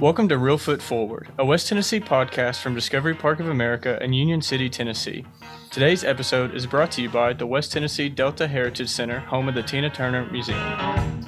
Welcome to Reelfoot Forward, a West Tennessee podcast from Discovery Park of America in Union City, Tennessee. Today's episode is brought to you by the West Tennessee Delta Heritage Center, home of the Tina Turner Museum.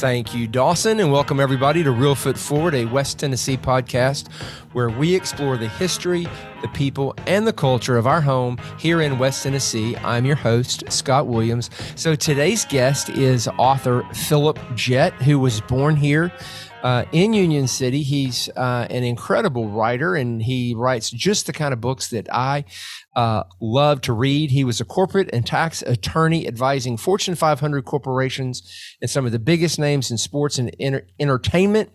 Thank you, Dawson, and welcome everybody to Reelfoot Forward, a West Tennessee podcast where we explore the history, the people, and the culture of our home here in West Tennessee. I'm your host, Scott Williams. So today's guest is author Philip Jett, who was born here uh, in Union City. He's uh, an incredible writer, and he writes just the kind of books that I uh, love to read. He was a corporate and tax attorney advising Fortune 500 corporations and some of the biggest names in sports and enter- entertainment.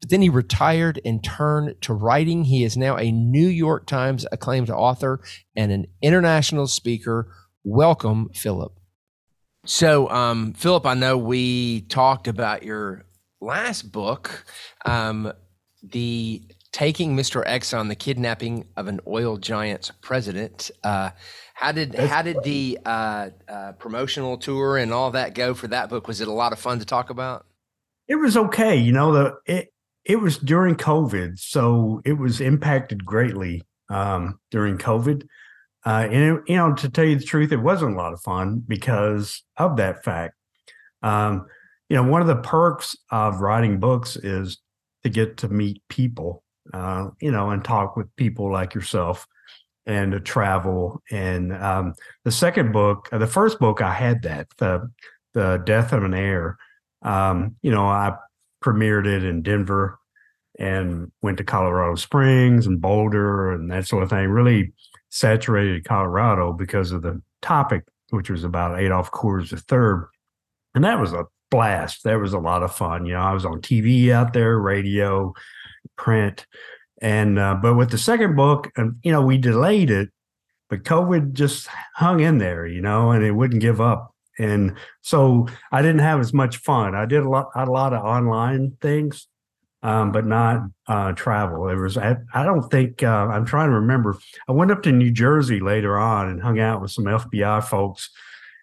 But then he retired and turned to writing. He is now a New York Times acclaimed author and an international speaker. Welcome, Philip. So, um, Philip, I know we talked about your last book, um, the taking Mr. Exxon the kidnapping of an oil giant's president. Uh, how did That's how did the uh, uh, promotional tour and all that go for that book? Was it a lot of fun to talk about? It was okay. You know, the it it was during COVID, so it was impacted greatly um, during COVID. Uh, and it, you know, to tell you the truth, it wasn't a lot of fun because of that fact. Um, you know, one of the perks of writing books is to get to meet people, uh, you know, and talk with people like yourself and to travel. And um, the second book, uh, the first book, I had that, the, the Death of an Heir. Um, you know, I premiered it in Denver and went to Colorado Springs and Boulder and that sort of thing. Really saturated Colorado because of the topic, which was about Adolph Coors III. And that was a blast. That was a lot of fun. You know, I was on TV out there, radio, print, and uh, but with the second book, and you know, we delayed it, but COVID just hung in there, you know, and it wouldn't give up. And so I didn't have as much fun. I did a lot, a lot of online things, um, but not uh, travel. There was, I, I don't think, uh, I'm trying to remember. I went up to New Jersey later on and hung out with some FBI folks,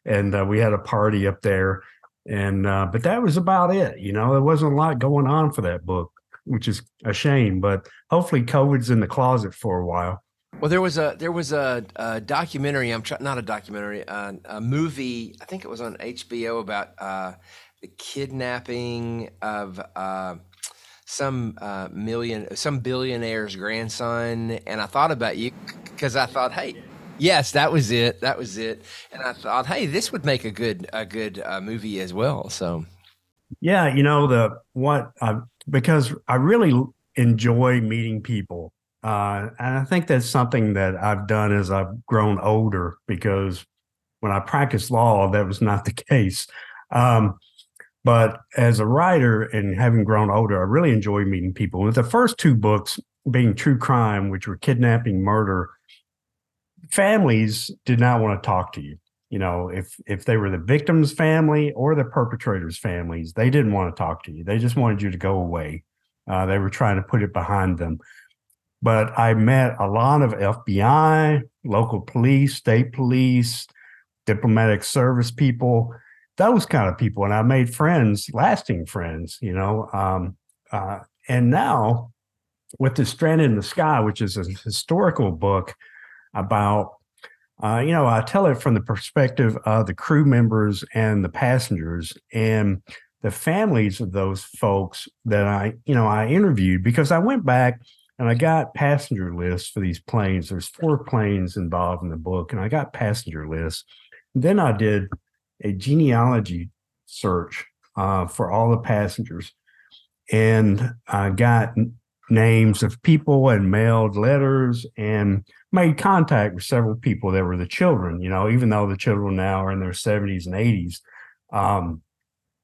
and uh, we had a party up there and uh, but that was about it. You know, there wasn't a lot going on for that book, which is a shame. But hopefully, COVID's in the closet for a while. Well, there was a there was a, a documentary. I'm try, not a documentary, uh, a movie. I think it was on HBO about uh, the kidnapping of uh, some uh, million, some billionaire's grandson. And I thought about you because I thought, hey, Yes, that was it. That was it. And I thought, hey, this would make a good a good uh, movie as well. So, yeah, you know the what uh, because I really enjoy meeting people, uh, and I think that's something that I've done as I've grown older. Because when I practiced law, that was not the case. Um, but as a writer and having grown older, I really enjoy meeting people. With the first two books being true crime, which were kidnapping, murder families did not want to talk to you. You know, if if they were the victim's family or the perpetrator's families, they didn't want to talk to you. They just wanted you to go away. Uh, they were trying to put it behind them. But I met a lot of FBI, local police, state police, diplomatic service people, those kind of people, and I made friends, lasting friends. You know, um, uh, and now with the Stranded in the Sky, which is a historical book about uh, you know, I tell it from the perspective of the crew members and the passengers and the families of those folks that I, you know, I interviewed because I went back and I got passenger lists for these planes. There's four planes involved in the book, and I got passenger lists. And then I did a genealogy search uh, for all the passengers, and I got names of people and mailed letters and made contact with several people that were the children, you know, even though the children now are in their 70s and 80s. Um,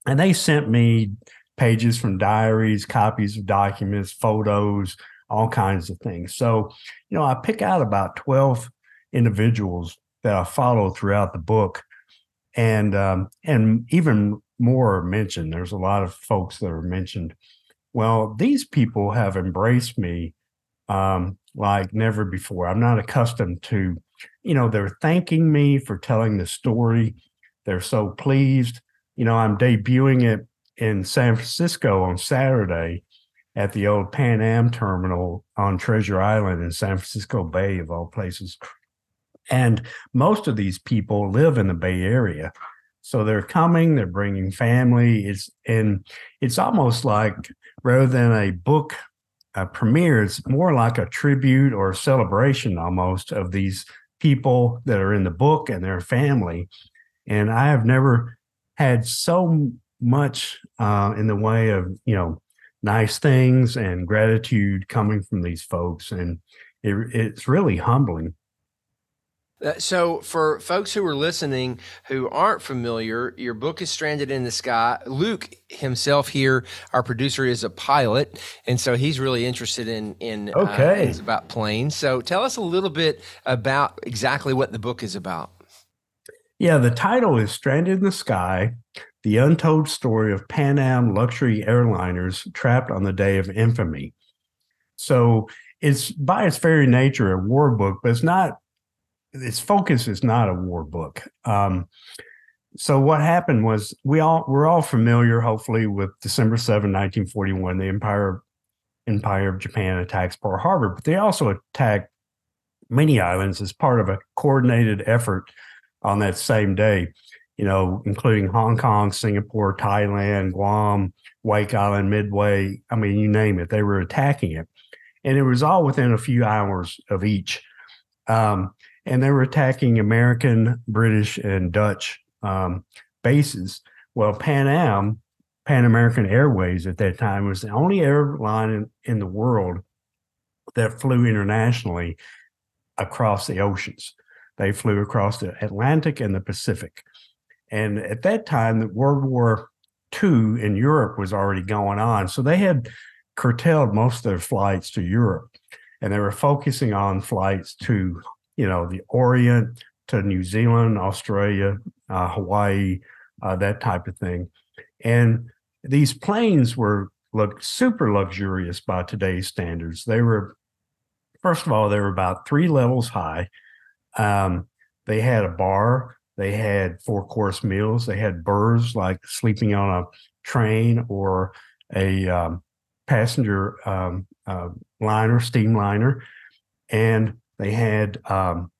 and they sent me pages from diaries, copies of documents, photos, all kinds of things. So, you know, I pick out about 12 individuals that I follow throughout the book. and um, and even more mentioned. There's a lot of folks that are mentioned. Well, these people have embraced me um, like never before. I'm not accustomed to, you know, they're thanking me for telling the story. They're so pleased. You know, I'm debuting it in San Francisco on Saturday at the old Pan Am terminal on Treasure Island in San Francisco Bay, of all places. And most of these people live in the Bay Area. So they're coming, they're bringing family. It's and it's almost like rather than a book a premiere, it's more like a tribute or a celebration almost of these people that are in the book and their family. And I have never had so much uh, in the way of you know nice things and gratitude coming from these folks, and it, it's really humbling. Uh, so, for folks who are listening who aren't familiar, your book is Stranded in the Sky. Luke himself here, our producer, is a pilot, and so he's really interested in in uh, okay. Uh, things about planes. So, tell us a little bit about exactly what the book is about. Yeah, the title is Stranded in the Sky The Untold Story of Pan Am Luxury Airliners Trapped on the Day of Infamy. So, it's by its very nature a war book, but it's not its focus is not a war book. Um, so what happened was we all we're all familiar, hopefully, with December 7, 1941, the Empire Empire of Japan attacks Pearl Harbor, but they also attacked many islands as part of a coordinated effort on that same day, you know, including Hong Kong, Singapore, Thailand, Guam, Wake Island, Midway. I mean, you name it, they were attacking it. And it was all within a few hours of each. Um, and they were attacking American, British, and Dutch um, bases. Well, Pan Am, Pan American Airways at that time was the only airline in, in the world that flew internationally across the oceans. They flew across the Atlantic and the Pacific. And at that time, the World War II in Europe was already going on. So they had curtailed most of their flights to Europe. And they were focusing on flights to you know, the Orient to New Zealand, Australia, uh, Hawaii, uh, that type of thing. And these planes were looked super luxurious by today's standards. They were, first of all, they were about three levels high. Um, they had a bar. They had four course meals. They had berths like sleeping on a train or a um, passenger um, uh, liner, steam liner. And they had um,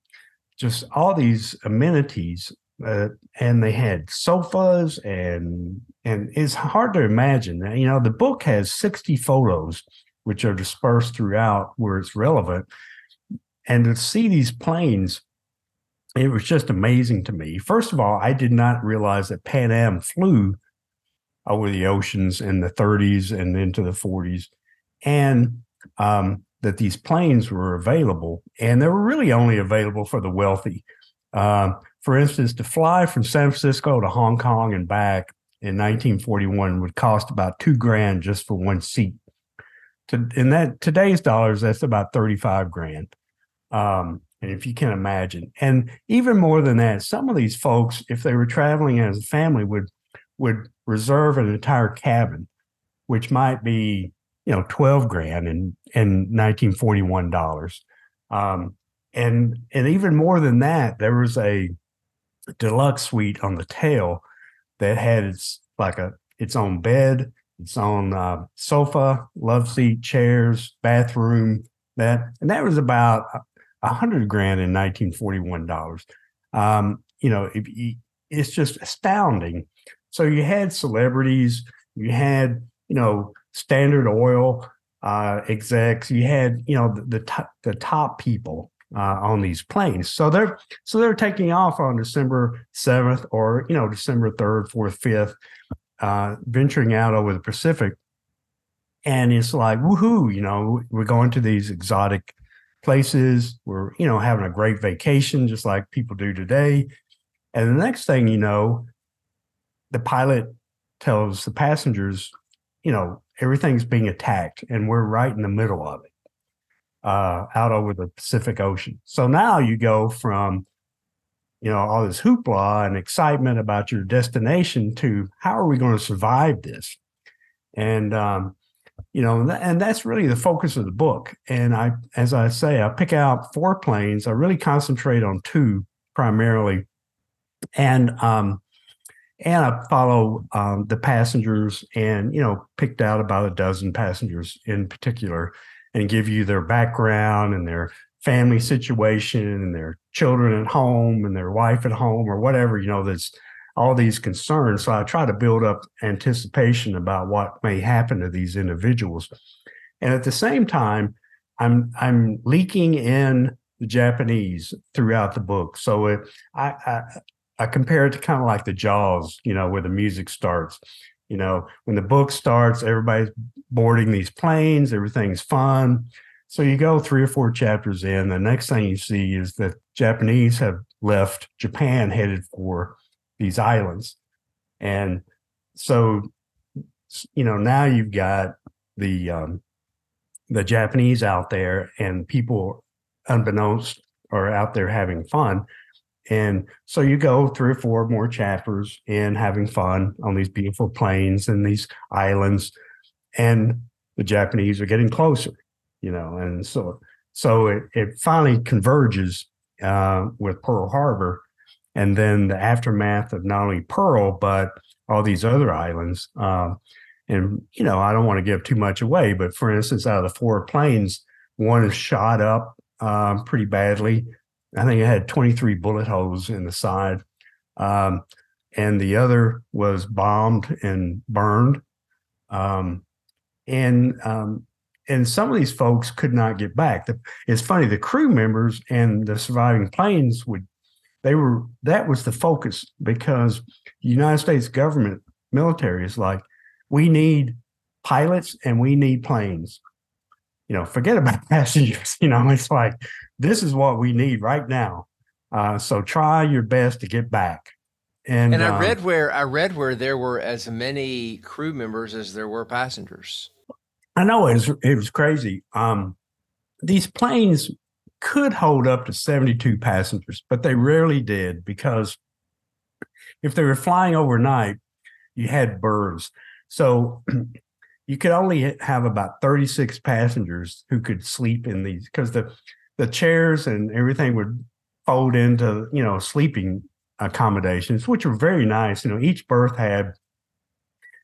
just all these amenities, uh, and they had sofas, and and it's hard to imagine. You know, the book has sixty photos, which are dispersed throughout where it's relevant, and to see these planes it was just amazing to me. First of all, I did not realize that Pan Am flew over the oceans in the 30s and into the 40s. And um, that these planes were available, and they were really only available for the wealthy. Uh, for instance, to fly from San Francisco to Hong Kong and back in 1941 would cost about two grand just for one seat. To, in that today's dollars, that's about 35 grand. Um, and if you can imagine, and even more than that, some of these folks, if they were traveling as a family, would would reserve an entire cabin, which might be you know, 12 grand in, in 1941 dollars. Um, and, and even more than that, there was a deluxe suite on the tail that had its like a, its own bed, its own uh, sofa, love seat, chairs, bathroom, that, and that was about a hundred grand in 1941 dollars. Um, you know, it, it's just astounding. So you had celebrities, you had, you know, Standard Oil uh, execs. You had you know the the, top, the top people uh, on these planes. So they're so they're taking off on December seventh or you know December third, fourth, fifth, uh, venturing out over the Pacific. And it's like woohoo! You know, we're going to these exotic places. We're you know having a great vacation, just like people do today. And the next thing you know, the pilot tells the passengers, you know, everything's being attacked, and we're right in the middle of it, uh, out over the Pacific Ocean. So now you go from you know, all this hoopla and excitement about your destination to how are we going to survive this? And, um, you know, and that's really the focus of the book. And I, as I say, I pick out four planes. I really concentrate on two primarily. And, um, and I follow um, the passengers and, you know, picked out about a dozen passengers in particular and give you their background and their family situation and their children at home and their wife at home or whatever, you know, that's all these concerns. So I try to build up anticipation about what may happen to these individuals. And at the same time, I'm I'm leaking in the Japanese throughout the book. So it, I, I I compare it to kind of like the Jaws, you know, where the music starts. You know, when the book starts, everybody's boarding these planes, everything's fun. So you go three or four chapters in, the next thing you see is that Japanese have left Japan headed for these islands. And so, you know, now you've got the um, the Japanese out there and people unbeknownst are out there having fun. And so you go three or four more chapters in having fun on these beautiful planes and these islands. And the Japanese are getting closer you know, and so so it, it finally converges uh, with Pearl Harbor, and then the aftermath of not only Pearl but all these other islands. Uh, and you know, I don't want to give too much away, but for instance, out of the four planes, one is shot up um, pretty badly. I think it had 23 bullet holes in the side. Um, and the other was bombed and burned. Um, and um, and some of these folks could not get back. The, it's funny, the crew members and the surviving planes would, they were, that was the focus because the United States government military is like, we need pilots and we need planes. You know, forget about passengers. You know, it's like, this is what we need right now. Uh, so try your best to get back. And, and I uh, read where I read where there were as many crew members as there were passengers. I know it was, it was crazy. Um, these planes could hold up to 72 passengers, but they rarely did because if they were flying overnight, you had berths. So you could only have about 36 passengers who could sleep in these because the the chairs and everything would fold into, you know, sleeping accommodations, which were very nice. You know, each berth had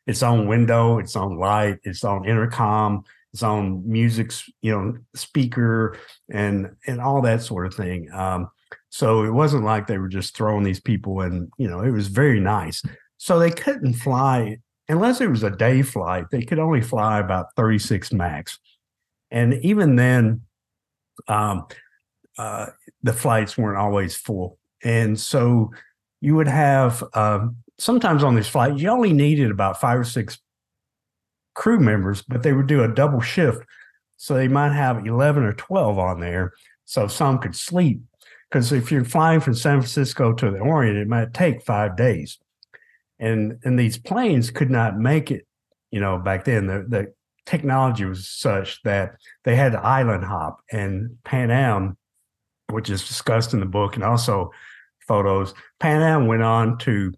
its own window, its own light, its own intercom, its own music, you know, speaker, and and all that sort of thing. Um, so it wasn't like they were just throwing these people in. You know, it was very nice. So they couldn't fly unless it was a day flight. They could only fly about thirty six max, and even then, um, uh, the flights weren't always full. And so you would have um, sometimes on these flights, you only needed about five or six crew members, but they would do a double shift. So they might have 11 or 12 on there. So some could sleep. Because if you're flying from San Francisco to the Orient, it might take five days. And and these planes could not make it, you know, back then. The, the technology was such that they had island hop. And Pan Am, which is discussed in the book and also photos, Pan Am went on to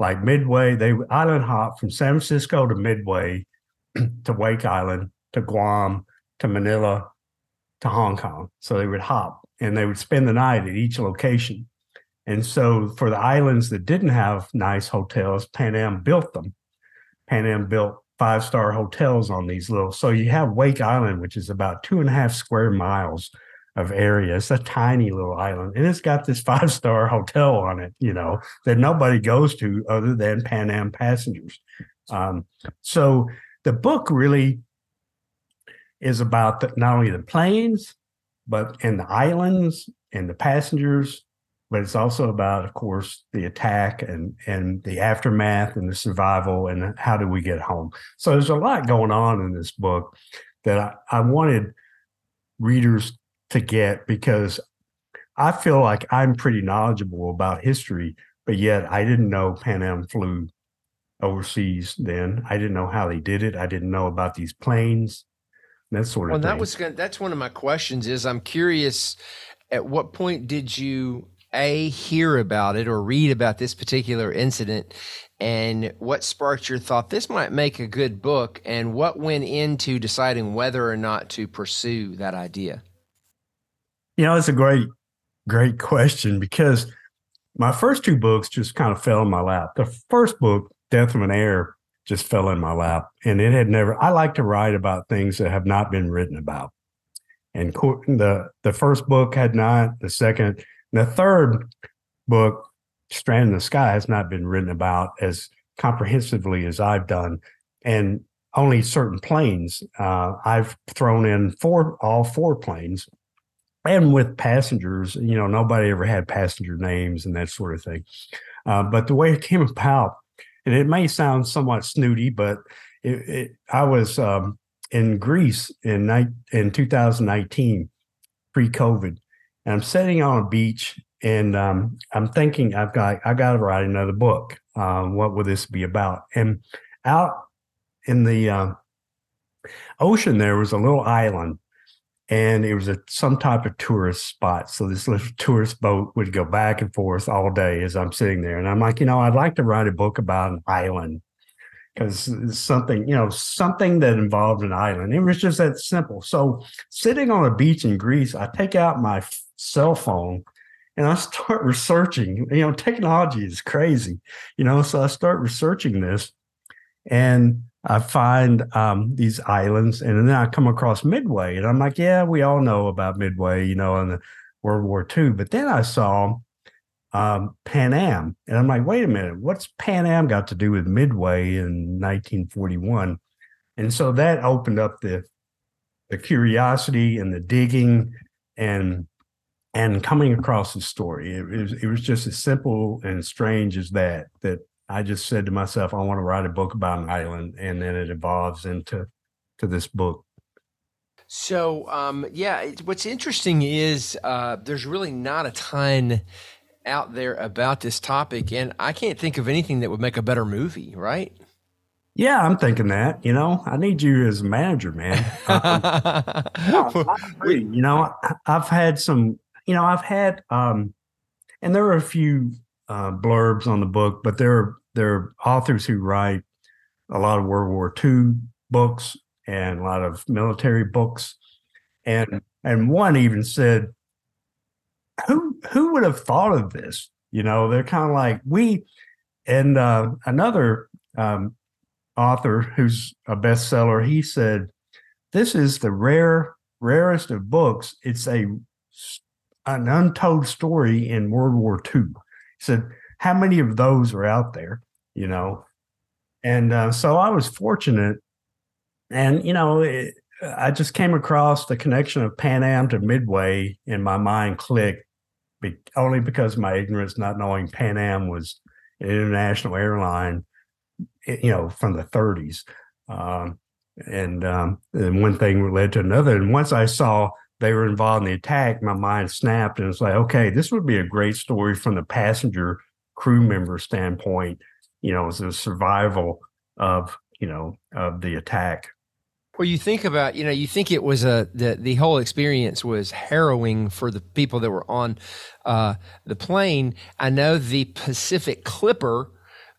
like Midway, they island hop from San Francisco to Midway to Wake Island to Guam to Manila to Hong Kong. So they would hop and they would spend the night at each location. And so for the islands that didn't have nice hotels, Pan Am built them. Pan Am built five star hotels on these little. So you have Wake Island, which is about two and a half square miles of area. It's a tiny little island, and it's got this five star hotel on it, you know, that nobody goes to other than Pan Am passengers. Um, so the book really is about the, not only the planes, but and the islands and the passengers, but it's also about, of course, the attack and and the aftermath and the survival and how do we get home. So there's a lot going on in this book that I, I wanted readers to get because I feel like I'm pretty knowledgeable about history, but yet I didn't know Pan Am flew overseas then. I didn't know how they did it. I didn't know about these planes, that sort of well, thing. that was gonna, that's one of my questions is I'm curious at what point did you a hear about it or read about this particular incident and what sparked your thought this might make a good book and what went into deciding whether or not to pursue that idea? You know it's a great great question because my first two books just kind of fell in my lap. The first book death of an heir just fell in my lap and it had never i like to write about things that have not been written about. And the the first book had not the second the third book strand in the sky has not been written about as comprehensively as i've done and only certain planes. Uh, i've thrown in four all four planes and with passengers you know nobody ever had passenger names and that sort of thing. Uh, but the way it came about and it may sound somewhat snooty but it, it, i was um, in Greece in night in 2019, pre-COVID, and I'm sitting on a beach and um, I'm thinking I've got I got to write another book. Um, what will this be about? And out in the uh, ocean there was a little island, and it was a some type of tourist spot. So this little tourist boat would go back and forth all day as I'm sitting there, and I'm like, you know, I'd like to write a book about an island because something, you know, something that involved an island. It was just that simple. So sitting on a beach in Greece, I take out my cell phone and I start researching. You know, technology is crazy, you know, so I start researching this and I find um, these islands and then I come across Midway and I'm like, yeah, we all know about Midway, you know, in the World War II. But then I saw um, Pan Am. And I'm like, wait a minute, what's Pan Am got to do with Midway in 1941? And so that opened up the the curiosity and the digging and and coming across the story. It, it, was, it was just as simple and strange as that. That I just said to myself, I want to write a book about an island, and then it evolves into to this book. So, um, yeah, what's interesting is uh, there's really not a ton out there about this topic, and I can't think of anything that would make a better movie, right? Yeah, I'm thinking that. You know, I need you as a manager, man. Um, you know, I've had some. You know, I've had, um, and there are a few uh, blurbs on the book, but there are there are authors who write a lot of World War II books and a lot of military books, and and one even said who who would have thought of this? You know, they're kind of like we and uh, another um, author who's a bestseller. He said, "This is the rare rarest of books. It's a an untold story in World War II." He said, "How many of those are out there?" You know, and uh, so I was fortunate, and you know, it, I just came across the connection of Pan Am to Midway, and my mind clicked be, only because my ignorance, not knowing Pan Am was an international airline, you know, from the 30s. Um, and, um, and one thing led to another. And once I saw they were involved in the attack, my mind snapped and it's like, okay, this would be a great story from the passenger crew member standpoint, you know, as a survival of, you know, of the attack. Well, you think about, you know, you think it was a the the whole experience was harrowing for the people that were on uh, the plane. I know the Pacific Clipper,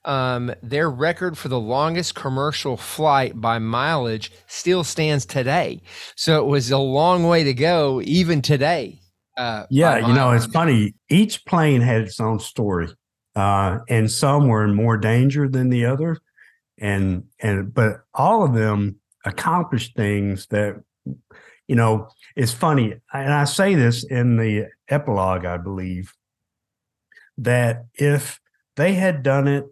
um, their record for the longest commercial flight by mileage still stands today. So it was a long way to go, even today. Uh, yeah, you know, it's funny. Each plane had its own story, uh, and some were in more danger than the other, and and but all of them accomplished things that you know it's funny and i say this in the epilogue i believe that if they had done it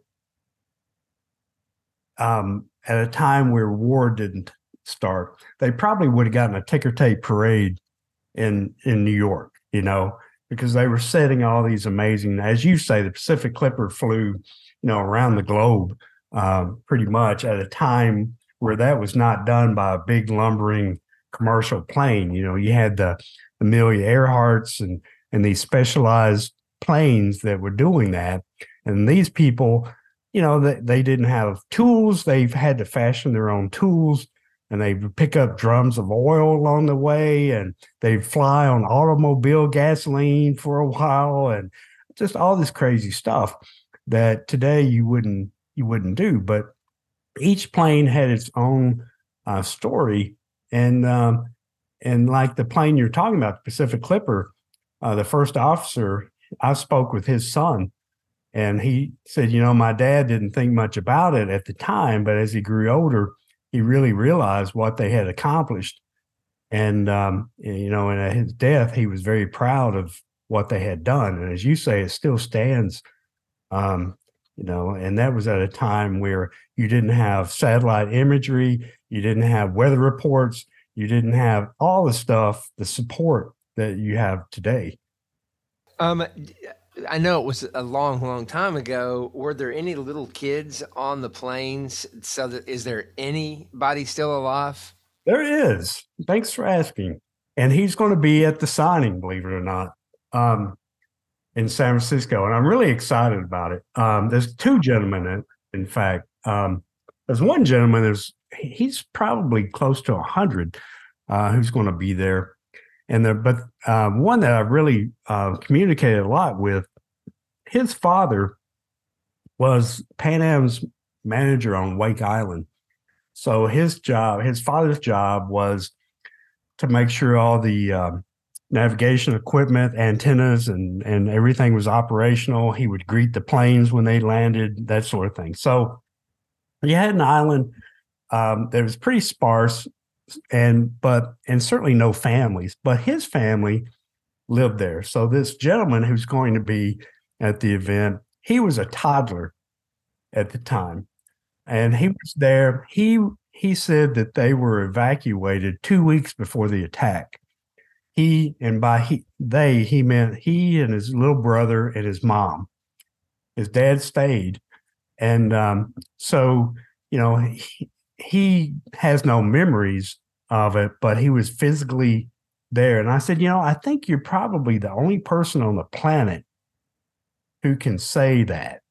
um, at a time where war didn't start they probably would have gotten a ticker tape parade in in new york you know because they were setting all these amazing as you say the pacific clipper flew you know around the globe uh, pretty much at a time where that was not done by a big lumbering commercial plane. You know, you had the Amelia Earharts and and these specialized planes that were doing that. And these people, you know, they, they didn't have tools. They've had to fashion their own tools and they pick up drums of oil along the way and they fly on automobile gasoline for a while and just all this crazy stuff that today you wouldn't you wouldn't do. But each plane had its own uh, story, and um, and like the plane you're talking about, the Pacific Clipper, uh, the first officer, I spoke with his son, and he said, you know, my dad didn't think much about it at the time, but as he grew older, he really realized what they had accomplished. And um, you know, and at his death, he was very proud of what they had done. And as you say, it still stands. Um, you know, and that was at a time where you didn't have satellite imagery, you didn't have weather reports, you didn't have all the stuff, the support that you have today. Um, I know it was a long, long time ago. Were there any little kids on the planes? So, that, is there anybody still alive? There is. Thanks for asking. And he's going to be at the signing, believe it or not, um, in San Francisco. And I'm really excited about it. Um, there's two gentlemen, in, in fact. Um, there's one gentleman, there's he's probably close to a 100 uh, who's going to be there. And there, but uh, one that I've really uh, communicated a lot with, his father was Pan Am's manager on Wake Island. So his job, his father's job was to make sure all the um, navigation equipment, antennas, and and everything was operational. He would greet the planes when they landed, that sort of thing. So you had an island um, that was pretty sparse, and but and certainly no families. But his family lived there. So this gentleman who's going to be at the event, he was a toddler at the time, and he was there. He he said that they were evacuated two weeks before the attack. He and by he they he meant he and his little brother and his mom. His dad stayed, and um, so you know he has no memories of it, but he was physically there. And I said, you know, I think you're probably the only person on the planet who can say that,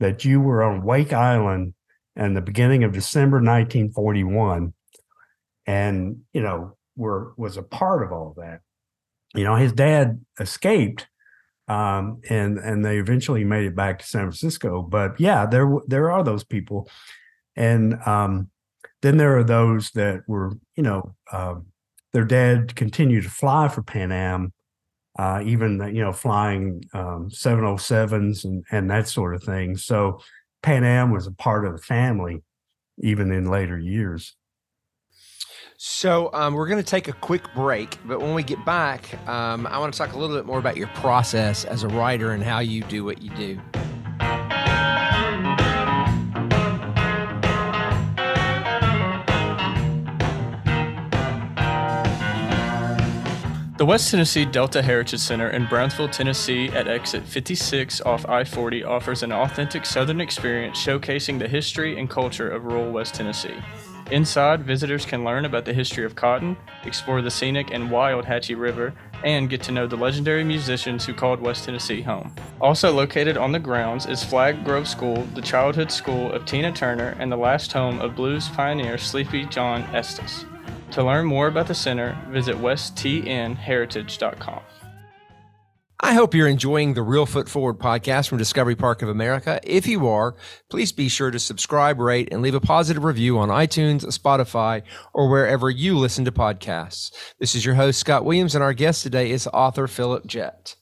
that you were on Wake Island in the beginning of December 1941 and, you know, were was a part of all that. You know, his dad escaped um, and and they eventually made it back to San Francisco. But yeah, there there are those people, and um, then there are those that were, you know, uh, their dad continued to fly for Pan Am, uh, even you know flying um, 707s and and that sort of thing. So Pan Am was a part of the family, even in later years. So um, we're going to take a quick break, but when we get back, um, I want to talk a little bit more about your process as a writer and how you do what you do. The West Tennessee Delta Heritage Center in Brownsville, Tennessee, at exit 56 off I 40, offers an authentic Southern experience showcasing the history and culture of rural West Tennessee. Inside, visitors can learn about the history of cotton, explore the scenic and wild Hatchie River, and get to know the legendary musicians who called West Tennessee home. Also located on the grounds is Flagg Grove School, the childhood school of Tina Turner, and the last home of blues pioneer Sleepy John Estes. To learn more about the center, visit westtnheritage.com. I hope you're enjoying the Reelfoot Forward podcast from Discovery Park of America. If you are, please be sure to subscribe, rate, and leave a positive review on iTunes, Spotify, or wherever you listen to podcasts. This is your host, Scott Williams, and our guest today is author Philip Jett.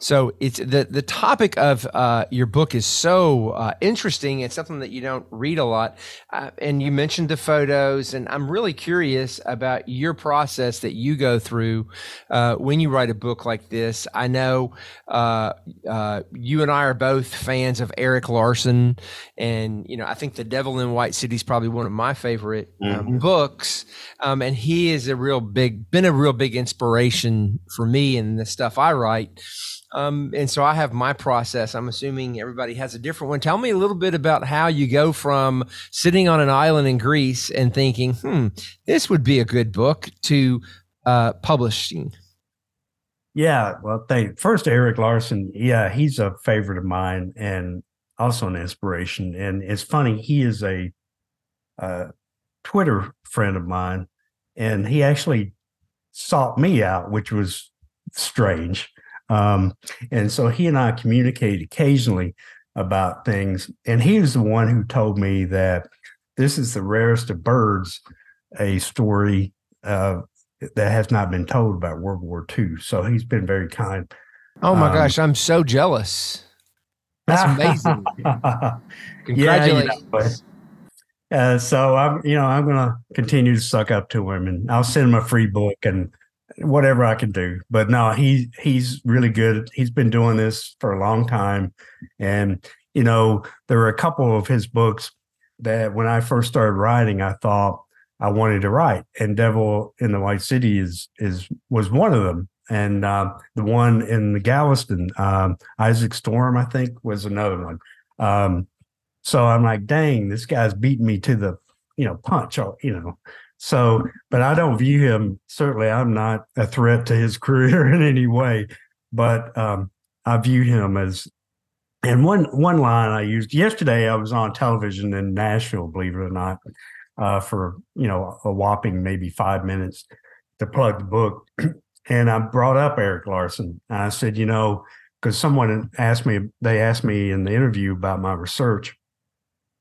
So it's the the topic of uh, your book is so uh, interesting. It's something that you don't read a lot, uh, and you mentioned the photos, and I'm really curious about your process that you go through uh, when you write a book like this. I know uh, uh, you and I are both fans of Erik Larson, and you know I think The Devil in White City is probably one of my favorite um, mm-hmm. books, um, and he is a real big been a real big inspiration for me and the stuff I write. Um, and so I have my process. I'm assuming everybody has a different one. Tell me a little bit about how you go from sitting on an island in Greece and thinking, hmm, this would be a good book to uh, publishing. Yeah, well, thank first Erik Larson. Yeah, he's a favorite of mine and also an inspiration. And it's funny, he is a, a Twitter friend of mine, and he actually sought me out, which was strange Um, and so he and I communicate occasionally about things. And he was the one who told me that this is the rarest of birds, a story uh, that has not been told about World War II. So he's been very kind. Oh my um, gosh, I'm so jealous. That's amazing. Congratulations. Yeah, you know, uh, so I'm, you know, I'm going to continue to suck up to him, and I'll send him a free book and whatever I can do. But no, he he's really good. He's been doing this for a long time, and you know, there were a couple of his books that when I first started writing, I thought I wanted to write, and Devil in the White City is is was one of them, and uh, the one in the Galveston, um, Isaac Storm, I think, was another one. Um, so I'm like, dang, this guy's beating me to the you know punch, or you know. So, but I don't view him. Certainly, I'm not a threat to his career in any way. But um, I view him as and one one line I used yesterday, I was on television in Nashville, believe it or not, uh, for you know a whopping maybe five minutes to plug the book, and I brought up Erik Larson. I said, you know, because someone asked me, they asked me in the interview about my research,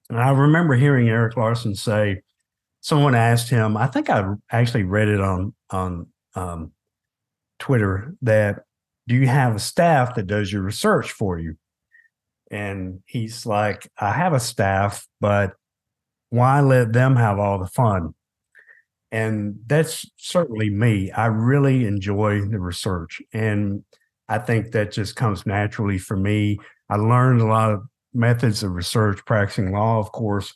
and I remember hearing Erik Larson say, someone asked him, I think I actually read it on on um, Twitter that do you have a staff that does your research for you? And he's like, I have a staff, but why let them have all the fun? And that's certainly me. I really enjoy the research. And I think that just comes naturally for me. I learned a lot of methods of research, practicing law, of course,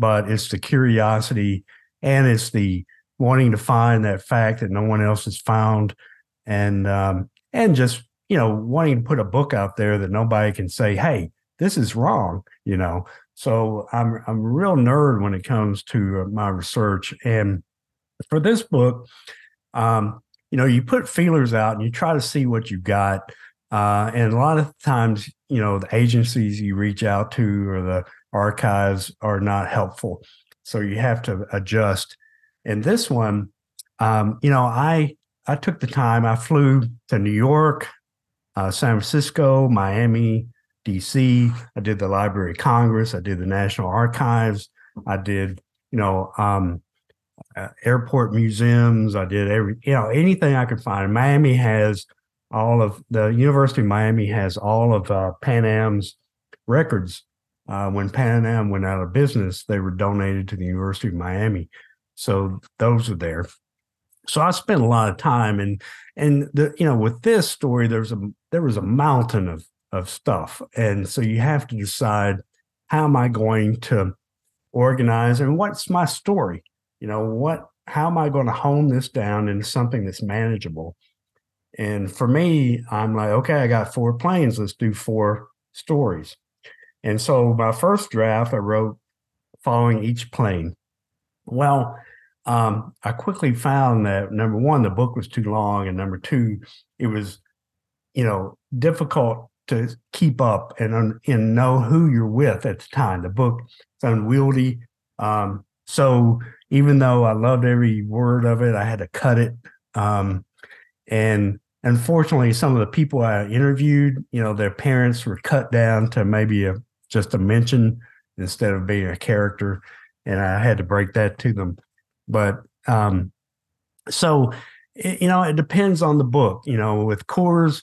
but it's the curiosity and it's the wanting to find that fact that no one else has found and um, and just you know, wanting to put a book out there that nobody can say, "Hey, this is wrong," you know. So I'm I'm a real nerd when it comes to uh, my research, and for this book, um, you know, you put feelers out and you try to see what you got, uh, and a lot of times, you know, the agencies you reach out to or the archives are not helpful, so you have to adjust. And this one, um, you know, I I took the time. I flew to New York, uh, San Francisco, Miami, DC. I did the Library of Congress. I did the National Archives. I did, you know, um, uh, airport museums. I did every, you know, anything I could find. Miami has all of the University of Miami has all of uh, Pan Am's records. Uh, when Pan Am went out of business, they were donated to the University of Miami. So those are there. So I spent a lot of time and and the you know with this story there's a there was a mountain of of stuff. And so you have to decide how am i going to organize and what's my story? You know what how am i going to hone this down into something that's manageable? And for me i'm like okay i got four planes. Let's do four stories and so my first draft i wrote following each plane well um, I quickly found that number one, the book was too long, and number two, it was, you know, difficult to keep up and and know who you're with at the time. The book is unwieldy, um, so even though I loved every word of it, I had to cut it. Um, and unfortunately, some of the people I interviewed, you know, their parents were cut down to maybe a just a mention instead of being a character, and I had to break that to them. But um, so it, you know, it depends on the book. You know, with Coors,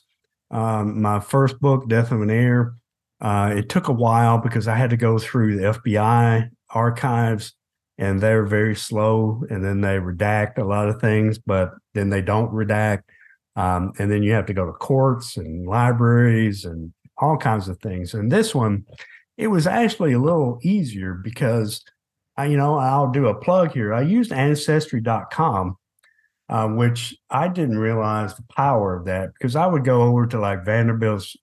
um, my first book, Death of an Heir, uh, it took a while because I had to go through the FBI archives, and they're very slow. And then they redact a lot of things, but then they don't redact. Um, and then you have to go to courts and libraries and all kinds of things. And this one, it was actually a little easier because I, you know, I'll do a plug here. I used ancestry.com, uh, which I didn't realize the power of that because I would go over to like Vanderbilt's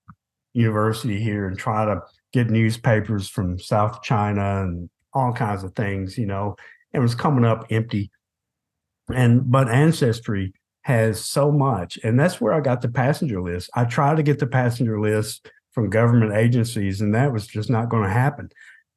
University here and try to get newspapers from South China and all kinds of things, you know, it was coming up empty. And but Ancestry has so much, and that's where I got the passenger list. I tried to get the passenger list from government agencies, and that was just not going to happen.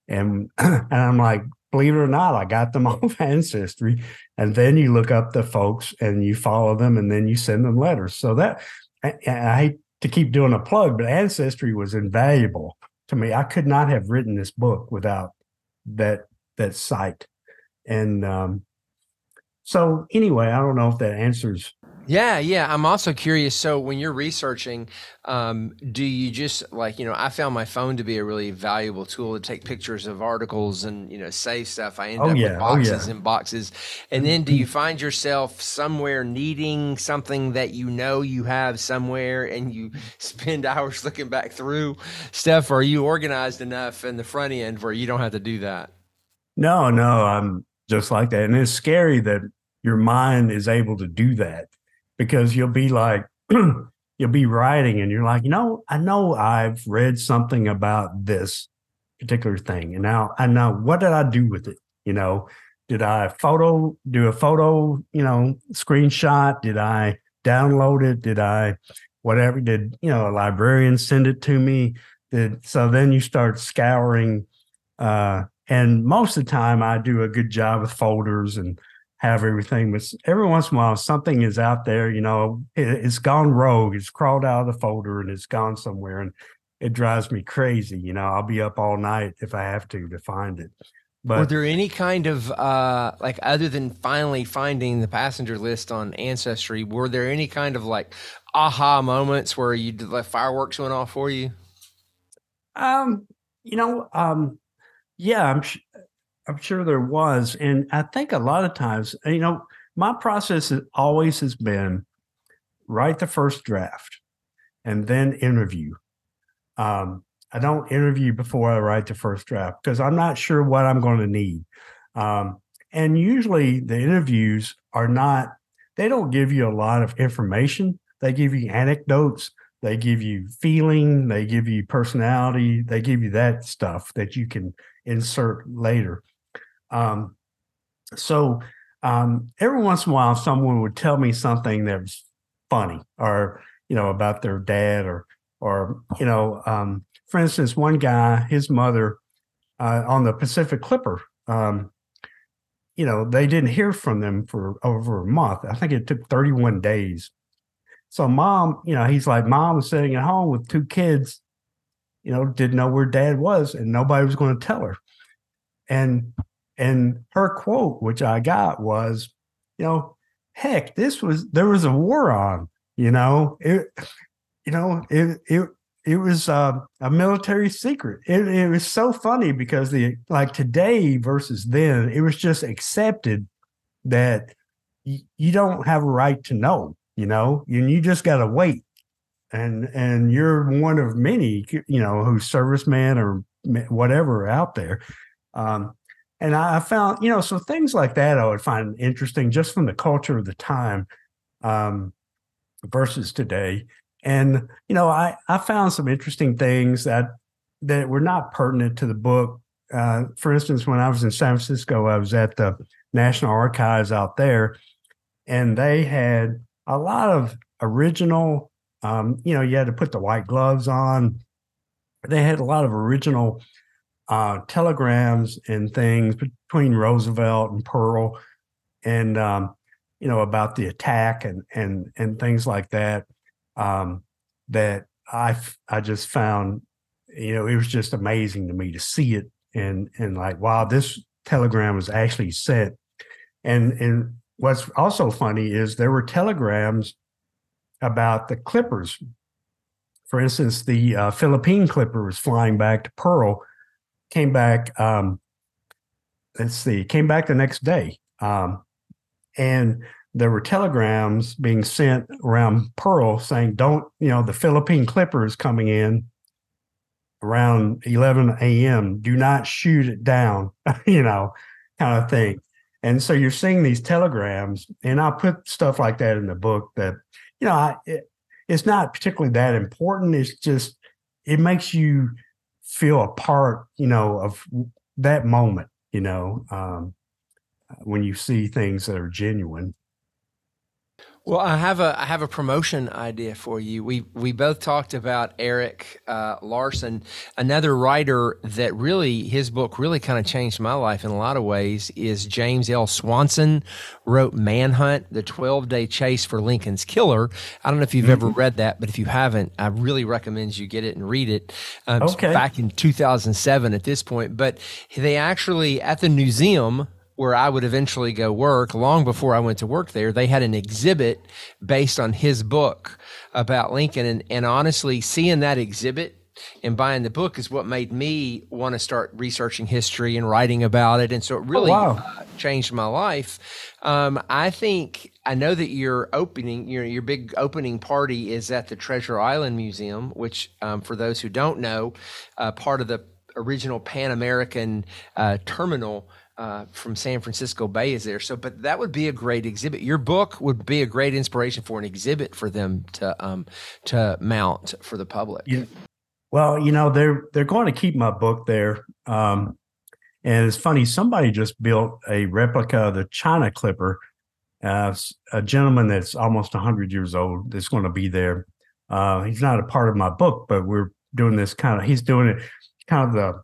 And and I'm like, believe it or not, I got them off Ancestry. And then you look up the folks and you follow them and then you send them letters. So that I, I hate to keep doing a plug, but Ancestry was invaluable to me. I could not have written this book without that that site. And um, so anyway, I don't know if that answers yeah, yeah. I'm also curious. So, when you're researching, um, do you just like you know? I found my phone to be a really valuable tool to take pictures of articles and you know save stuff. I end oh, up yeah. with boxes oh, yeah. and boxes. And then, do you find yourself somewhere needing something that you know you have somewhere, and you spend hours looking back through stuff? Or are you organized enough in the front end where you don't have to do that? No, no. I'm just like that, and it's scary that your mind is able to do that because you'll be like, you'll be writing and you're like, you know, I know I've read something about this particular thing. And now I know what did I do with it? You know, did I photo, do a photo, you know, screenshot? Did I download it? Did I, whatever, did, you know, a librarian send it to me? Did, so then you start scouring. Uh, and most of the time I do a good job with folders and have everything. But every once in a while, something is out there, you know, it, has gone rogue. It's crawled out of the folder and it's gone somewhere. And it drives me crazy. You know, I'll be up all night if I have to to find it. But were there any kind of uh like other than finally finding the passenger list on Ancestry, were there any kind of like aha moments where you did, like fireworks went off for you? Um, you know, um, yeah, I'm I'm sure there was. And I think a lot of times, you know, my process always has been write the first draft and then interview. Um, I don't interview before I write the first draft because I'm not sure what I'm going to need. Um, and usually the interviews are not, they don't give you a lot of information. They give you anecdotes, they give you feeling, they give you personality, they give you that stuff that you can insert later. Um, so um, every once in a while, someone would tell me something that was funny, or you know, about their dad, or or you know, um, for instance, one guy, his mother uh, on the Pacific Clipper. Um, you know, they didn't hear from them for over a month. I think it took 31 days. So mom, you know, he's like, mom was sitting at home with two kids, you know, didn't know where dad was, and nobody was going to tell her. And and her quote, which I got, was, you know, heck, this was there was a war on, you know, it, you know, it it it was uh, a military secret. It, it was so funny because the like today versus then, it was just accepted that y- you don't have a right to know, you know, and you just got to wait. And and you're one of many, you know, who's serviceman or whatever out there. Um, and I found, you know, so things like that I would find interesting just from the culture of the time um, versus today. And, you know, I, I found some interesting things that that were not pertinent to the book. Uh, for instance, when I was in San Francisco, I was at the National Archives out there, and they had a lot of original, um, you know, you had to put the white gloves on. They had a lot of original uh, telegrams and things between Roosevelt and Pearl, and um, you know about the attack and and and things like that. Um, that I I just found, you know, it was just amazing to me to see it and and like wow, this telegram was actually sent. And and what's also funny is there were telegrams about the clippers. For instance, the uh, Philippine clipper was flying back to Pearl came back. Um, let's see, came back the next day, um, and there were telegrams being sent around Pearl saying, "Don't you know the Philippine Clipper is coming in around 11 a.m. Do not shoot it down," you know, kind of thing. And so you're seeing these telegrams, and I put stuff like that in the book that you know I, it, it's not particularly that important. It's just it makes you feel a part, you know, of that moment, you know, um, when you see things that are genuine. Well, I have a I have a promotion idea for you. We we both talked about Erik uh, Larson, another writer that really his book really kind of changed my life in a lot of ways. Is James L. Swanson wrote Manhunt: The Twelve Day Chase for Lincoln's Killer. I don't know if you've mm-hmm. ever read that, but if you haven't, I really recommend you get it and read it. Um, okay. Back in 2007, at this point, but they actually at the museum where I would eventually go work, long before I went to work there, they had an exhibit based on his book about Lincoln. And, and honestly, seeing that exhibit and buying the book is what made me want to start researching history and writing about it. And so it oh, really oh, wow. uh, changed my life. Um, I think I know that your opening, your your big opening party is at the Treasure Island Museum, which, um, for those who don't know, uh, part of the original Pan American uh, terminal uh, from San Francisco Bay is there. So, but that would be a great exhibit. Your book would be a great inspiration for an exhibit for them to um, to mount for the public. Well, you know they're they're going to keep my book there, um, and it's funny. Somebody just built a replica of the China Clipper. Uh, a gentleman that's almost 100 years old that's going to be there. Uh, he's not a part of my book, but we're doing this kind of. He's doing it kind of the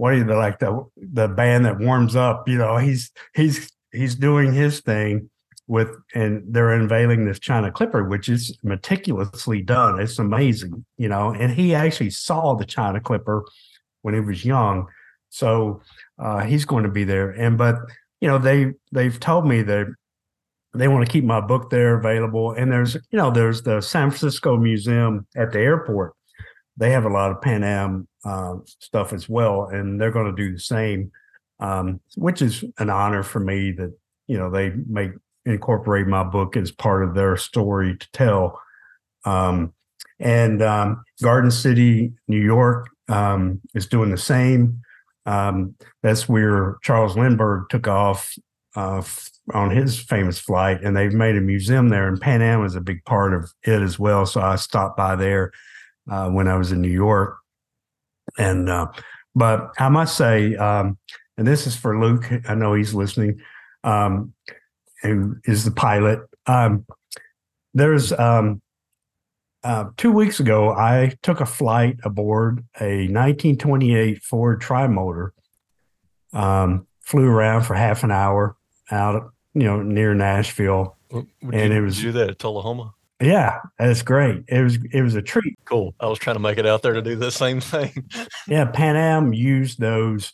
what are you like the the band that warms up? You know, he's he's he's doing his thing with and they're unveiling this China Clipper, which is meticulously done. It's amazing, you know. And he actually saw the China Clipper when he was young, so uh, he's going to be there. And but you know they they've told me that they want to keep my book there available. And there's you know there's the San Francisco Museum at the airport. They have a lot of Pan Am uh, stuff as well, and they're going to do the same, um, which is an honor for me that you know they make incorporate my book as part of their story to tell. Um, and um, Garden City, New York, um, is doing the same. Um, that's where Charles Lindbergh took off uh, on his famous flight, and they've made a museum there. And Pan Am is a big part of it as well. So I stopped by there uh, when I was in New York and uh, but I must say, um, and this is for Luke. I know he's listening. Um, who is the pilot? Um, there's um, uh, two weeks ago, I took a flight aboard a 1928 Ford Trimotor. Um, flew around for half an hour out, you know, near Nashville, Would and it was do that at Tullahoma. Yeah, that's great. It was it was a treat. Cool. I was trying to make it out there to do the same thing. yeah, Pan Am used those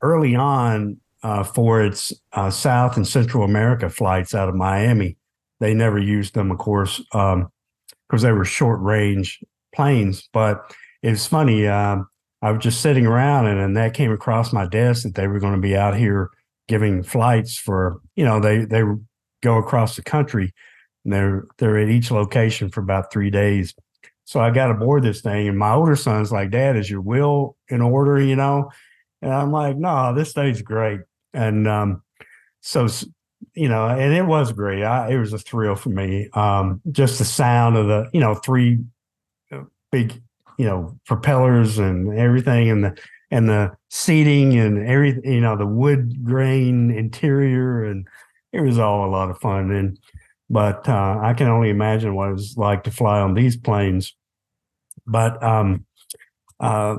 early on uh, for its uh, South and Central America flights out of Miami. They never used them, of course, because um, they were short range planes. But it's funny. Uh, I was just sitting around, and, and that came across my desk that they were going to be out here giving flights for you know they they go across the country they're they're at each location for about three days. So I got aboard this thing, and my older son's like, "Dad, is your will in order?" You know, and I'm like, "No, this thing's great." And um, so you know, and it was great. I, it was a thrill for me. Um, just the sound of the, you know, three uh, big, you know, propellers and everything, and the and the seating and everything, you know, the wood grain interior, and it was all a lot of fun. And but uh, I can only imagine what it was like to fly on these planes. But um, uh,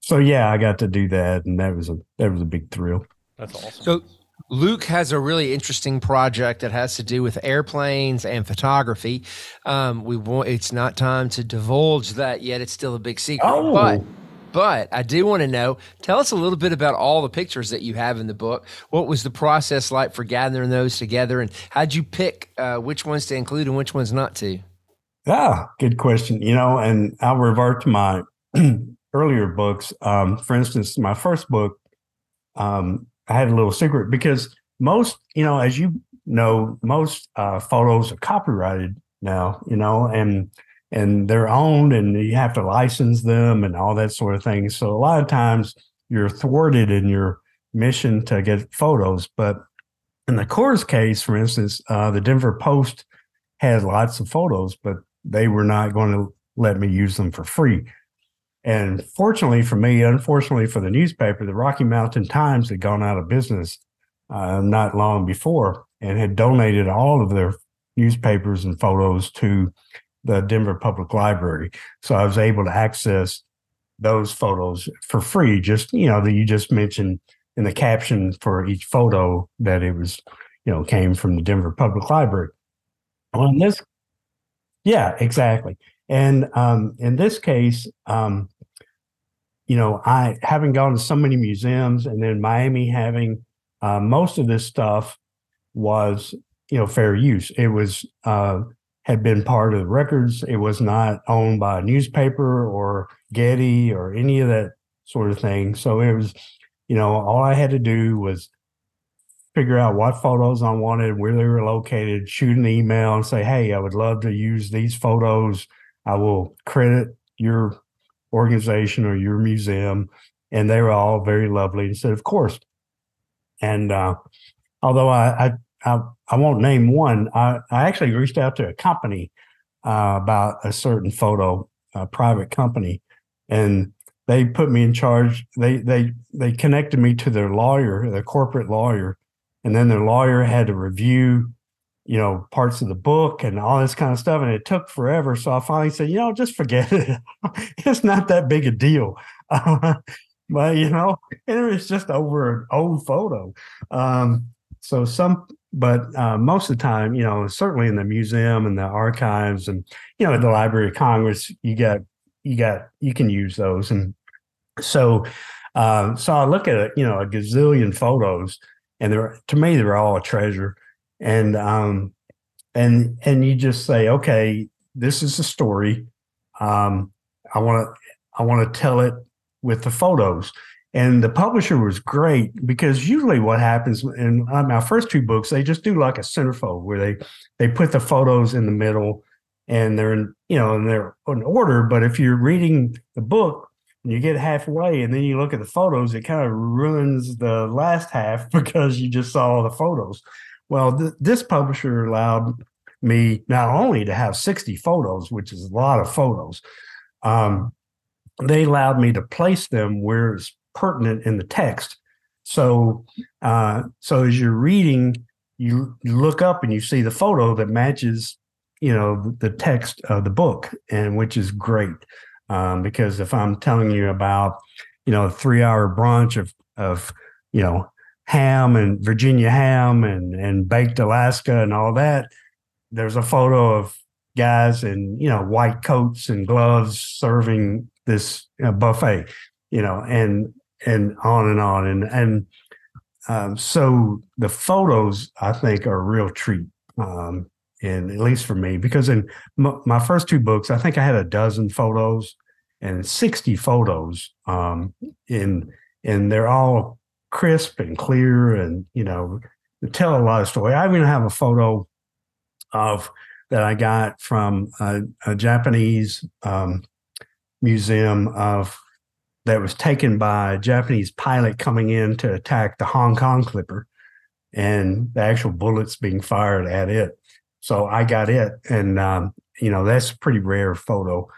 so yeah, I got to do that, and that was a that was a big thrill. That's awesome. So Luke has a really interesting project that has to do with airplanes and photography. Um, we want it's not time to divulge that yet; it's still a big secret. Oh. But but I do want to know tell us a little bit about all the pictures that you have in the book. What was the process like for gathering those together? And how'd you pick uh, which ones to include and which ones not to? Ah, good question. You know, and I'll revert to my earlier books. Um, for instance, my first book, um, I had a little secret because most, you know, as you know, most uh, photos are copyrighted now, you know, and and they're owned and you have to license them and all that sort of thing. So a lot of times you're thwarted in your mission to get photos. But in the Coors case, for instance, uh, the Denver Post had lots of photos, but they were not going to let me use them for free. And fortunately for me, unfortunately for the newspaper, the Rocky Mountain Times had gone out of business uh, not long before and had donated all of their newspapers and photos to the Denver Public Library. So I was able to access those photos for free. Just you know that you just mentioned in the caption for each photo that it was you know came from the Denver Public Library. On this, yeah, exactly. And um, in this case, um, you know, I having gone to so many museums, and then Miami having uh, most of this stuff was you know fair use. It was uh, had been part of the records. It was not owned by a newspaper or Getty or any of that sort of thing. So it was, you know, all I had to do was figure out what photos I wanted, where they were located, shoot an email and say, hey, I would love to use these photos. I will credit your organization or your museum. And they were all very lovely and said, of course. And uh, although I, I I, I won't name one. I, I actually reached out to a company uh, about a certain photo, a private company, and they put me in charge. They they they connected me to their lawyer, their corporate lawyer, and then their lawyer had to review, you know, parts of the book and all this kind of stuff, and it took forever. So I finally said, you know, just forget it. it's not that big a deal. But you know, it was just over an old photo. Um, so some but uh, most of the time, you know, certainly in the museum and the archives and you know, at the Library of Congress, you got you got you can use those. And so, uh, so I look at you know, a gazillion photos, and they're to me they're all a treasure. And um, and and you just say, okay, this is a story. Um, I want to I want to tell it with the photos. And the publisher was great because usually what happens in my first two books, they just do like a centerfold where they they put the photos in the middle and they're in, you know, and they're in order. But if you're reading the book and you get halfway and then you look at the photos, it kind of ruins the last half because you just saw all the photos. Well, th- this publisher allowed me not only to have 60 photos, which is a lot of photos, um, they allowed me to place them where it's pertinent in the text. So, uh, so as you're reading, you, look up and you see the photo that matches, you know, the text of the book, and which is great. Um, because if I'm telling you about, you know, a three-hour brunch of of, you know, ham and Virginia ham and and baked Alaska and all that, there's a photo of guys in you know white coats and gloves serving this uh, buffet you know and and on and on. And and um, so the photos I think are a real treat. Um, and at least for me, because in m- my first two books, I think I had a dozen photos and 60 photos. Um, in and they're all crisp and clear and you know tell a lot of story. I even have a photo of that I got from a, a Japanese um, museum of that was taken by a Japanese pilot coming in to attack the Hong Kong Clipper and the actual bullets being fired at it. So I got it. And, um, you know, that's a pretty rare photo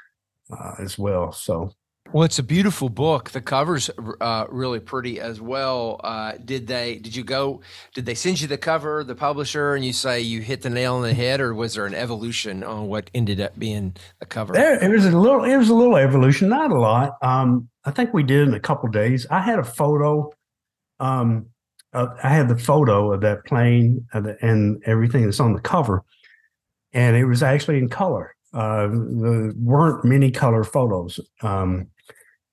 uh, as well. So well, it's a beautiful book. The cover's uh, really pretty as well. Uh, did they? Did you go? Did they send you the cover, the publisher, and you say you hit the nail on the head, or was there an evolution on what ended up being the cover? There, it was a little. It was a little evolution, not a lot. Um, I think we did in a couple days. I had a photo. Um, uh, I had the photo of that plane and, the, and everything that's on the cover, and it was actually in color. Uh, there weren't many color photos. Um,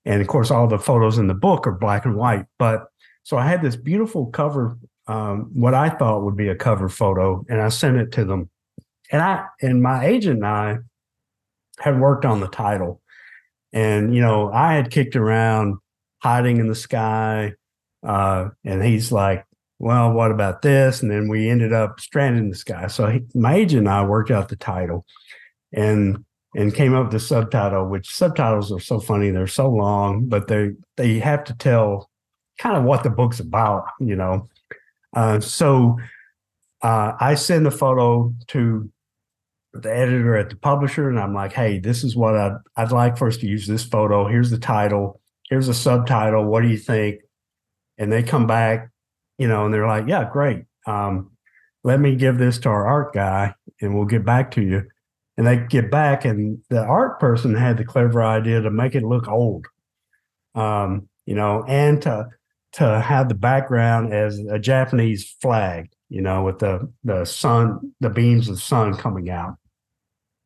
and of course, all the photos in the book are black and white. But so I had this beautiful cover, um, what I thought would be a cover photo, and I sent it to them. And I and my agent and I had worked on the title. And you know, I had kicked around hiding in the sky. Uh, and he's like, well, what about this? And then we ended up stranded in the sky. So he, my agent and I worked out the title. And and came up with the subtitle, which subtitles are so funny. They're so long, but they they have to tell kind of what the book's about, you know. Uh, so uh, I send the photo to the editor at the publisher, and I'm like, "Hey, this is what I'd I'd like for us to use this photo. Here's the title. Here's a subtitle. What do you think?" And they come back, you know, and they're like, "Yeah, great. Um, let me give this to our art guy and we'll get back to you. And they get back, and the art person had the clever idea to make it look old, um, you know, and to to have the background as a Japanese flag, you know, with the the sun, the beams of the sun coming out.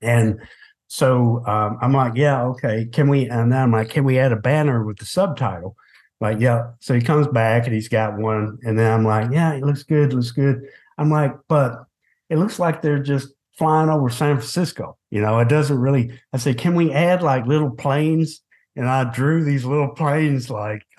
And so um, I'm like, yeah, okay. Can we? And then I'm like, can we add a banner with the subtitle? Like, yeah. So he comes back and he's got one, and then I'm like, yeah, it looks good, looks good. I'm like, but it looks like they're just flying over San Francisco. You know, it doesn't really. I said, can we add like little planes? And I drew these little planes, like,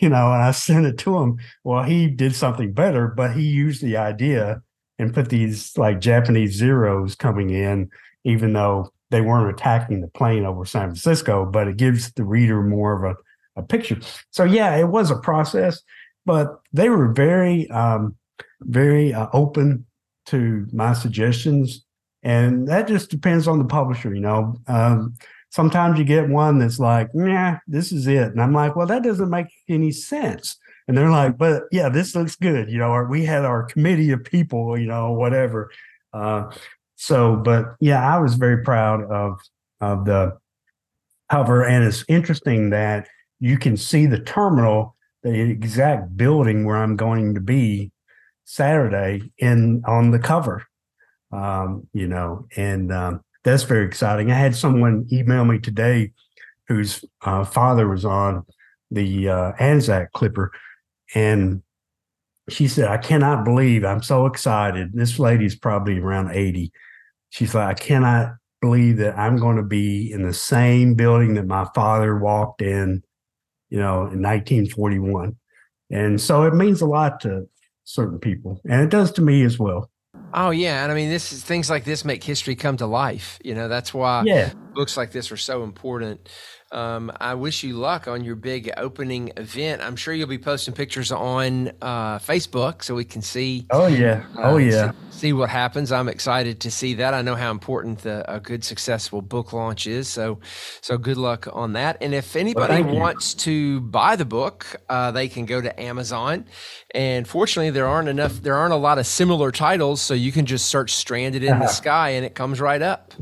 you know, and I sent it to him. Well, he did something better, but he used the idea and put these like Japanese zeros coming in, even though they weren't attacking the plane over San Francisco, but it gives the reader more of a, a picture. So, yeah, it was a process, but they were very, um, very uh, open to my suggestions. And that just depends on the publisher, you know. Um, sometimes you get one that's like, yeah, this is it. And I'm like, well, that doesn't make any sense. And they're like, but yeah, this looks good. You know, or we had our committee of people, you know, whatever. Uh, so, but yeah, I was very proud of of the cover. And it's interesting that you can see the terminal, the exact building where I'm going to be Saturday in on the cover. Um, you know, and um, that's very exciting. I had someone email me today whose uh, father was on the uh, Anzac Clipper, and she said, "I cannot believe I'm so excited." This lady's probably around eighty. She's like, "I cannot believe that I'm going to be in the same building that my father walked in, you know, in 1941." And so it means a lot to certain people, and it does to me as well. Oh yeah, and I mean, this is things like this make history come to life. You know, that's why yeah. books like this are so important. Um, I wish you luck on your big opening event. I'm sure you'll be posting pictures on uh, Facebook so we can see. Oh yeah, oh uh, yeah. See, see, what happens. I'm excited to see that. I know how important the, a good, successful book launch is. So, so good luck on that. And if anybody well, wants to buy the book, uh, they can go to Amazon. And fortunately, there aren't enough. There aren't a lot of similar titles, so you can just search "Stranded in the Sky" and it comes right up.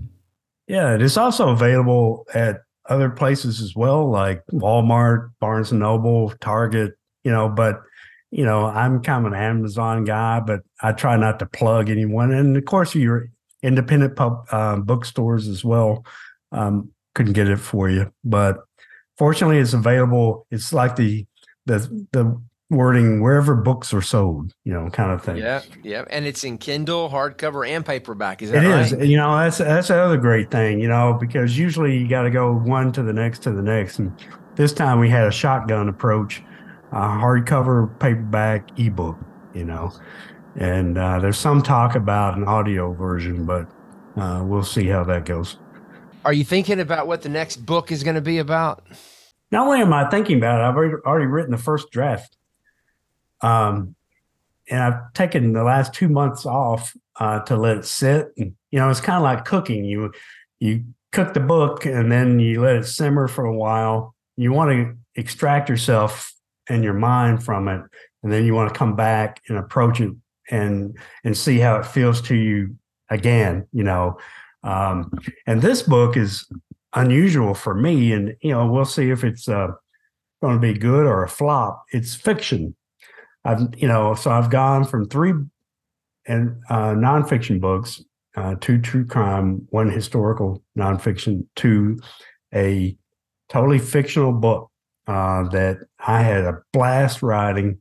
Yeah, it is also available at other places as well, like Walmart, Barnes and Noble, Target, you know, but you know, I'm kind of an Amazon guy, but I try not to plug anyone. And of course, your independent pub um, bookstores as well um, couldn't get it for you, but fortunately, it's available. It's like the the the wording wherever books are sold, you know, kind of thing. Yeah, yeah, and it's in Kindle, hardcover, and paperback. Is that it right? is. You know, that's that's another great thing. You know, because usually you got to go one to the next to the next, and this time we had a shotgun approach, uh, hardcover, paperback, ebook. You know, and uh, there's some talk about an audio version, but uh, we'll see how that goes. Are you thinking about what the next book is going to be about? Not only am I thinking about it, I've already, already written the first draft um, and I've taken the last two months off uh, to let it sit. And, you know, it's kind of like cooking. You you cook the book and then you let it simmer for a while. You want to extract yourself and your mind from it, and then you want to come back and approach it and and see how it feels to you again. You know, um, and this book is unusual for me, and you know, we'll see if it's uh, going to be good or a flop. It's fiction I've you know so I've gone from three and uh, nonfiction books, uh, two true crime, one historical nonfiction, to a totally fictional book uh, that I had a blast writing.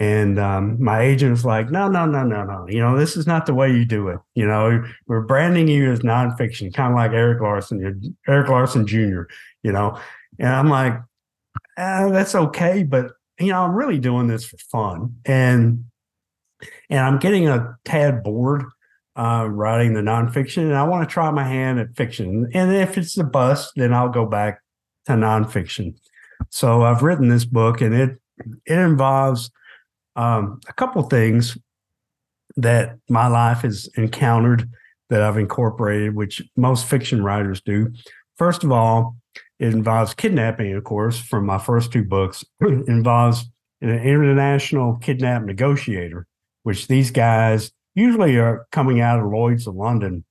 And um, my agent was like, no, no, no, no, no. You know, this is not the way you do it. You know, we're branding you as nonfiction, kind of like Erik Larson, Erik Larson Jr., you know. And I'm like, ah, that's okay, but you know, I'm really doing this for fun, and and I'm getting a tad bored uh, writing the nonfiction, and I want to try my hand at fiction. And if it's a bust, then I'll go back to nonfiction. So I've written this book, and it it involves um, a couple things that my life has encountered that I've incorporated, which most fiction writers do. First of all, it involves kidnapping, of course, from my first two books. it involves an international kidnap negotiator, which these guys usually are coming out of Lloyd's of London,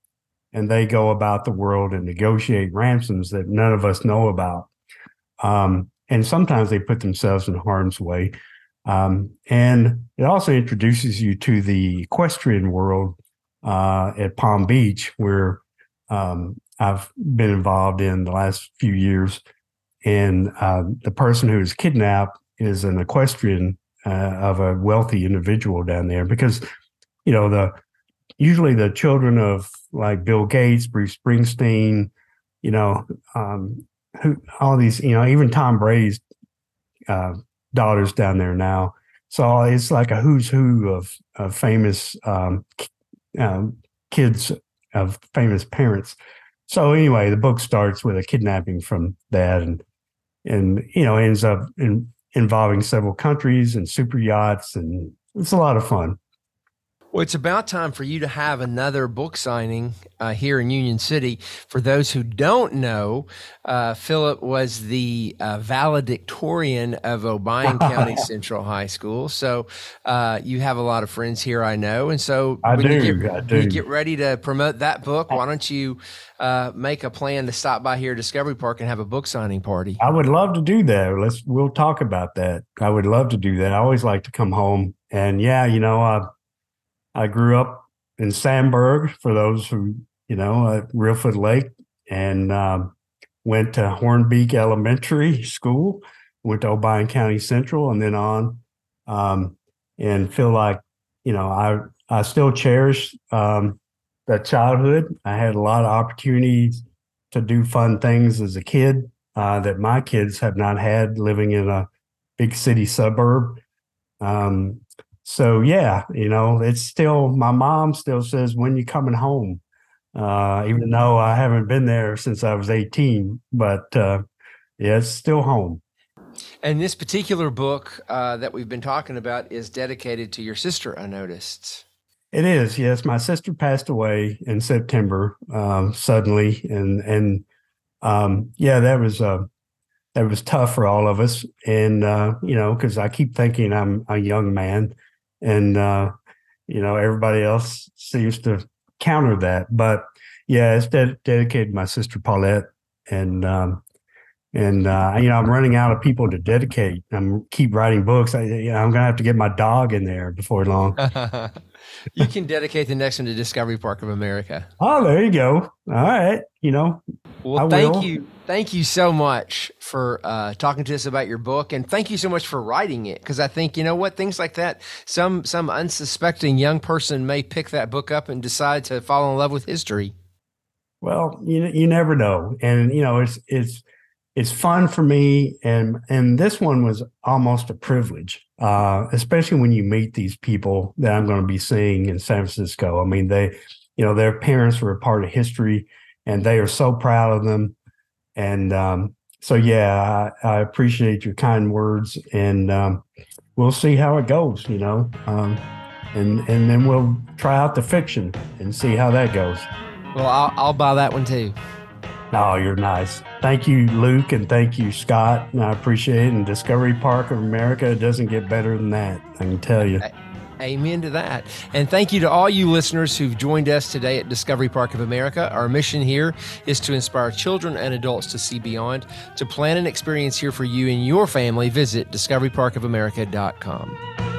and they go about the world and negotiate ransoms that none of us know about. Um, and sometimes they put themselves in harm's way. Um, and it also introduces you to the equestrian world uh, at Palm Beach, where um, I've been involved in the last few years. And uh, the person who is kidnapped is an equestrian uh, of a wealthy individual down there because, you know, the usually the children of like Bill Gates, Bruce Springsteen, you know, um, who all these, you know, even Tom Brady's uh, daughters down there now. So it's like a who's who of, of famous um, um, kids of famous parents. So anyway, the book starts with a kidnapping from that, and and you know ends up in, involving several countries and super yachts, and it's a lot of fun. Well, it's about time for you to have another book signing uh, here in Union City. For those who don't know, uh, Philip was the uh, valedictorian of Obion County Central High School. So uh, you have a lot of friends here, I know. And so I when do. you get, I when you get ready to promote that book, why don't you uh, make a plan to stop by here at Discovery Park and have a book signing party? I would love to do that. Let's we'll talk about that. I would love to do that. I always like to come home, and yeah, you know, I I grew up in Samburg. For those who you know, at Reelfoot Lake, and um, went to Hornbeak Elementary School. Went to Obion County Central, and then on, um, and feel like you know I I still cherish um, that childhood. I had a lot of opportunities to do fun things as a kid uh, that my kids have not had living in a big city suburb. Um, so yeah, you know, it's still my mom still says when you coming home, uh, even though I haven't been there since I was 18, but uh, yeah, it's still home. And this particular book uh, that we've been talking about is dedicated to your sister, I noticed. It is, yes. My sister passed away in September um, suddenly, and and um, yeah, that was uh, that was tough for all of us. And uh, you know, because I keep thinking I'm a young man, and uh, you know, everybody else seems to counter that. But yeah, it's ded- dedicated to my sister Paulette, and um, and uh, you know, I'm running out of people to dedicate. I'm keep writing books. I, you know, I'm gonna have to get my dog in there before long. you can dedicate the next one to Discovery Park of America. Oh, there you go. All right. You know, Well, I thank will. you. Thank you so much for uh, talking to us about your book, and thank you so much for writing it. Because I think you know what things like that. Some some unsuspecting young person may pick that book up and decide to fall in love with history. well, you you never know, and you know, it's it's it's fun for me, and and this one was almost a privilege, uh, especially when you meet these people that I'm going to be seeing in San Francisco. I mean, they, you know, their parents were a part of history, and they are so proud of them, and um, so yeah, I, I appreciate your kind words, and um, we'll see how it goes. You know. Um, and, and then we'll try out the fiction and see how that goes. Well, I'll, I'll buy that one too. Oh, you're nice. Thank you, Luke, and thank you, Scott. I appreciate it. And Discovery Park of America doesn't get better than that. I can tell you. Amen to that. And thank you to all you listeners who've joined us today at Discovery Park of America. Our mission here is to inspire children and adults to see beyond. To plan an experience here for you and your family, visit discoveryparkofamerica.com.